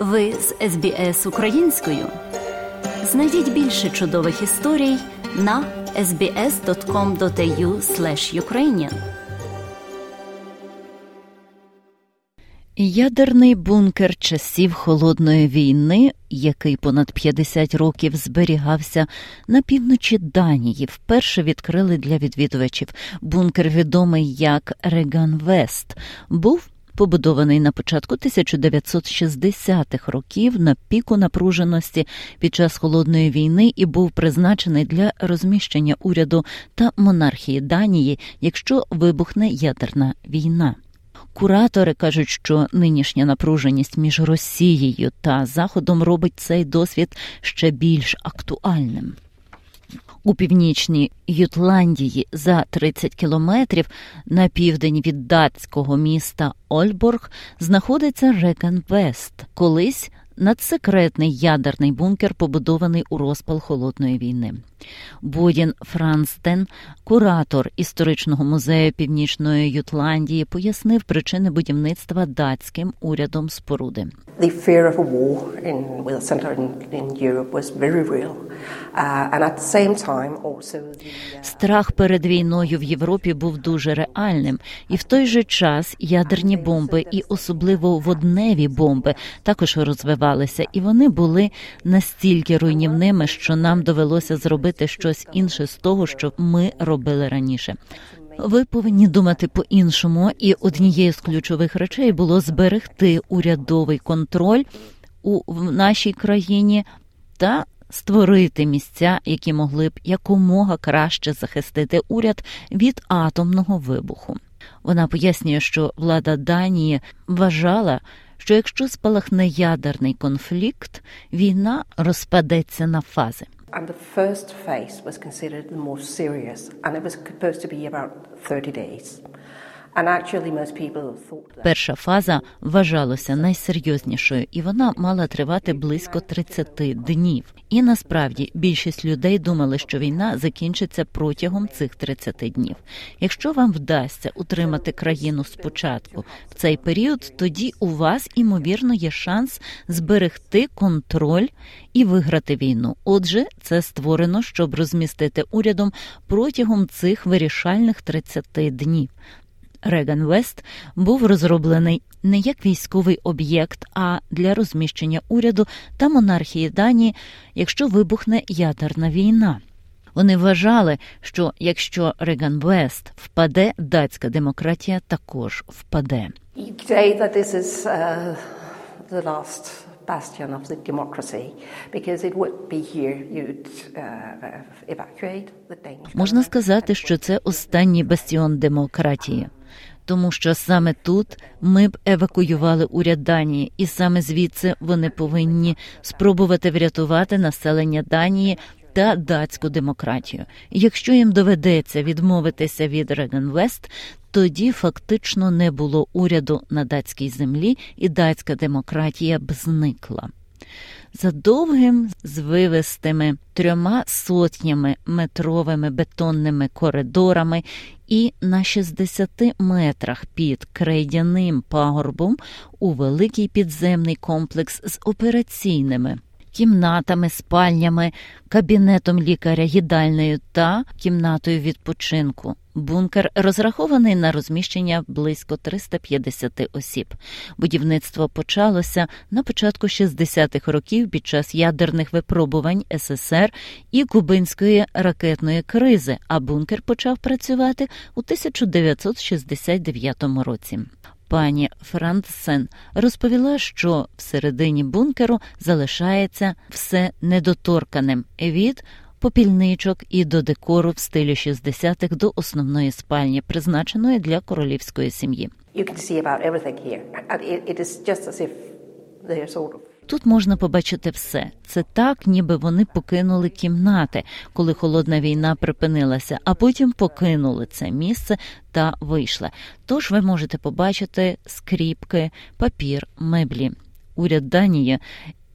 Ви з СБС українською. Знайдіть більше чудових історій на sbs.com.au ukrainian Ядерний бункер часів холодної війни, який понад 50 років зберігався на півночі Данії, вперше відкрили для відвідувачів. Бункер відомий як Реган Вест, був побудований на початку 1960-х років на піку напруженості під час холодної війни і був призначений для розміщення уряду та монархії Данії, якщо вибухне ядерна війна. Куратори кажуть, що нинішня напруженість між Росією та Заходом робить цей досвід ще більш актуальним. У північній Ютландії за 30 кілометрів на південь від датського міста Ольборг знаходиться Рекенвест, колись надсекретний ядерний бункер, побудований у розпал холодної війни. Бодін Франстен, куратор історичного музею Північної Ютландії, пояснив причини будівництва датським урядом споруди. The fear of a war in, with a center in, in Europe was very real. Uh, uh... Страх перед війною в Європі був дуже реальним, і в той же час ядерні бомби, і особливо водневі бомби, також розвивалися, і вони були настільки руйнівними, що нам довелося зробити щось інше з того, що ми робили раніше. Ви повинні думати по-іншому, і однією з ключових речей було зберегти урядовий контроль у нашій країні та створити місця, які могли б якомога краще захистити уряд від атомного вибуху. Вона пояснює, що влада Данії вважала, що якщо спалахне ядерний конфлікт, війна розпадеться на фази. And the first phase was considered the most serious, and it was supposed to be about 30 days. Перша фаза вважалася найсерйознішою, і вона мала тривати близько 30 днів. І насправді більшість людей думали, що війна закінчиться протягом цих 30 днів. Якщо вам вдасться утримати країну спочатку в цей період, тоді у вас імовірно є шанс зберегти контроль і виграти війну. Отже, це створено, щоб розмістити урядом протягом цих вирішальних 30 днів. Реган Вест був розроблений не як військовий об'єкт, а для розміщення уряду та монархії Данії, якщо вибухне ядерна війна. Вони вважали, що якщо Реган Вест впаде, датська демократія також впаде. Bastion of the democracy because it would be here you'd uh, evacuate the Danish. Можна сказати, що це останній бастіон демократії тому що саме тут ми б евакуювали уряд Данії, і саме звідси вони повинні спробувати врятувати населення Данії. Та датську демократію. Якщо їм доведеться відмовитися від Регенвест, тоді фактично не було уряду на датській землі, і датська демократія б зникла за довгим звивистими трьома сотнями метровими бетонними коридорами і на 60 метрах під крейдяним пагорбом у великий підземний комплекс з операційними. Кімнатами, спальнями, кабінетом лікаря, їдальною та кімнатою відпочинку. Бункер розрахований на розміщення близько 350 осіб. Будівництво почалося на початку 60-х років під час ядерних випробувань СССР і кубинської ракетної кризи. А бункер почав працювати у 1969 році. Пані Франсен розповіла, що всередині бункеру залишається все недоторканим від попільничок і до декору в стилі 60-х до основної спальні, призначеної для королівської сім'ї. Тут можна побачити все. Це так, ніби вони покинули кімнати, коли холодна війна припинилася, а потім покинули це місце та вийшли. Тож ви можете побачити скріпки, папір, меблі. Уряд Данії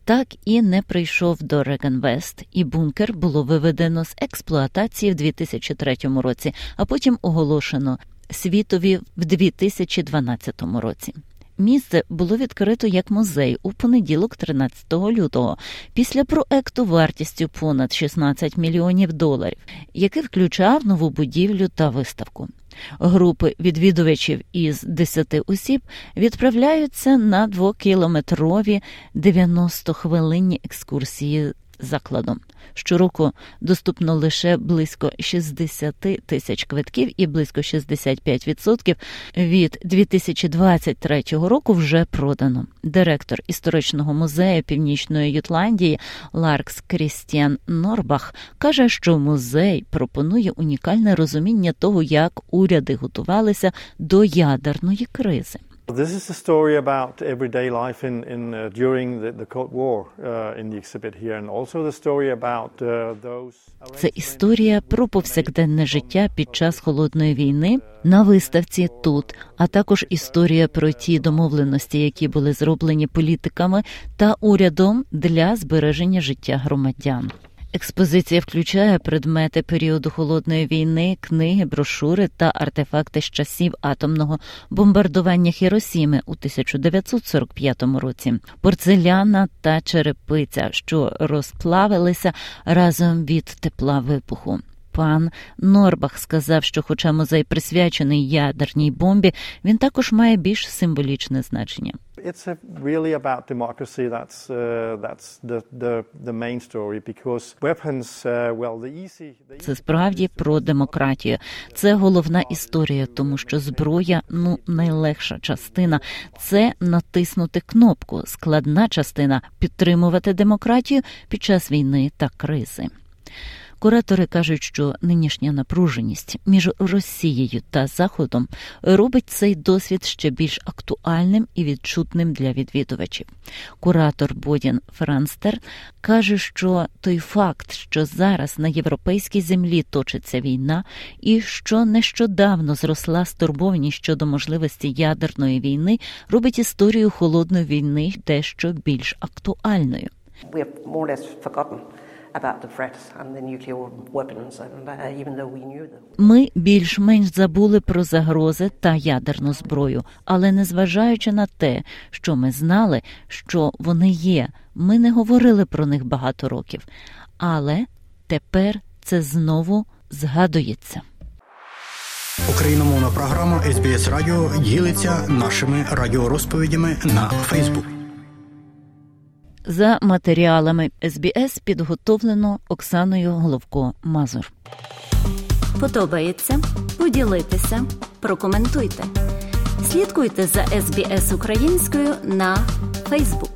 так і не прийшов до Регенвест, і бункер було виведено з експлуатації в 2003 році, а потім оголошено світові в 2012 році. Місце було відкрито як музей у понеділок, 13 лютого, після проекту вартістю понад 16 мільйонів доларів, який включав нову будівлю та виставку. Групи відвідувачів із 10 осіб відправляються на двокілометрові 90-хвилинні екскурсії закладом. Щороку доступно лише близько 60 тисяч квитків, і близько 65% від 2023 року вже продано. Директор історичного музею Північної Ютландії Ларкс Крістіан Норбах каже, що музей пропонує унікальне розуміння того, як уряди готувалися до ядерної кризи. This is a story about everyday life in, in uh, during the, the Cold War uh, in the exhibit here, and also the story about uh, those. Це історія про повсякденне життя під час холодної війни на виставці тут, а також історія про ті домовленості, які були зроблені політиками та урядом для збереження життя громадян. Експозиція включає предмети періоду холодної війни, книги, брошури та артефакти з часів атомного бомбардування Хіросіми у 1945 році, порцеляна та черепиця, що розплавилися разом від тепла вибуху. Пан Норбах сказав, що, хоча музей присвячений ядерній бомбі, він також має більш символічне значення. It's really about democracy. That's uh, that's the, the the main story because weapons. Uh, well, the easy. Це справді про демократію. Це головна історія, тому що зброя ну найлегша частина це натиснути кнопку. Складна частина підтримувати демократію під час війни та кризи. Куратори кажуть, що нинішня напруженість між Росією та Заходом робить цей досвід ще більш актуальним і відчутним для відвідувачів. Куратор Бодін Франстер каже, що той факт, що зараз на європейській землі точиться війна, і що нещодавно зросла стурбованість щодо можливості ядерної війни, робить історію холодної війни дещо більш актуальною. We have more or less forgotten about the threat and the nuclear weapons, and uh, even though we knew them. Ми більш-менш забули про загрози та ядерну зброю, але незважаючи на те, що ми знали, що вони є, ми не говорили про них багато років. Але тепер це знову згадується. Україномовна програма SBS Радіо ділиться нашими радіорозповідями на Фейсбук. За матеріалами СБС підготовлено Оксаною Головко Мазур. Подобається? Поділитися, прокоментуйте. Слідкуйте за СБС українською на Фейсбук.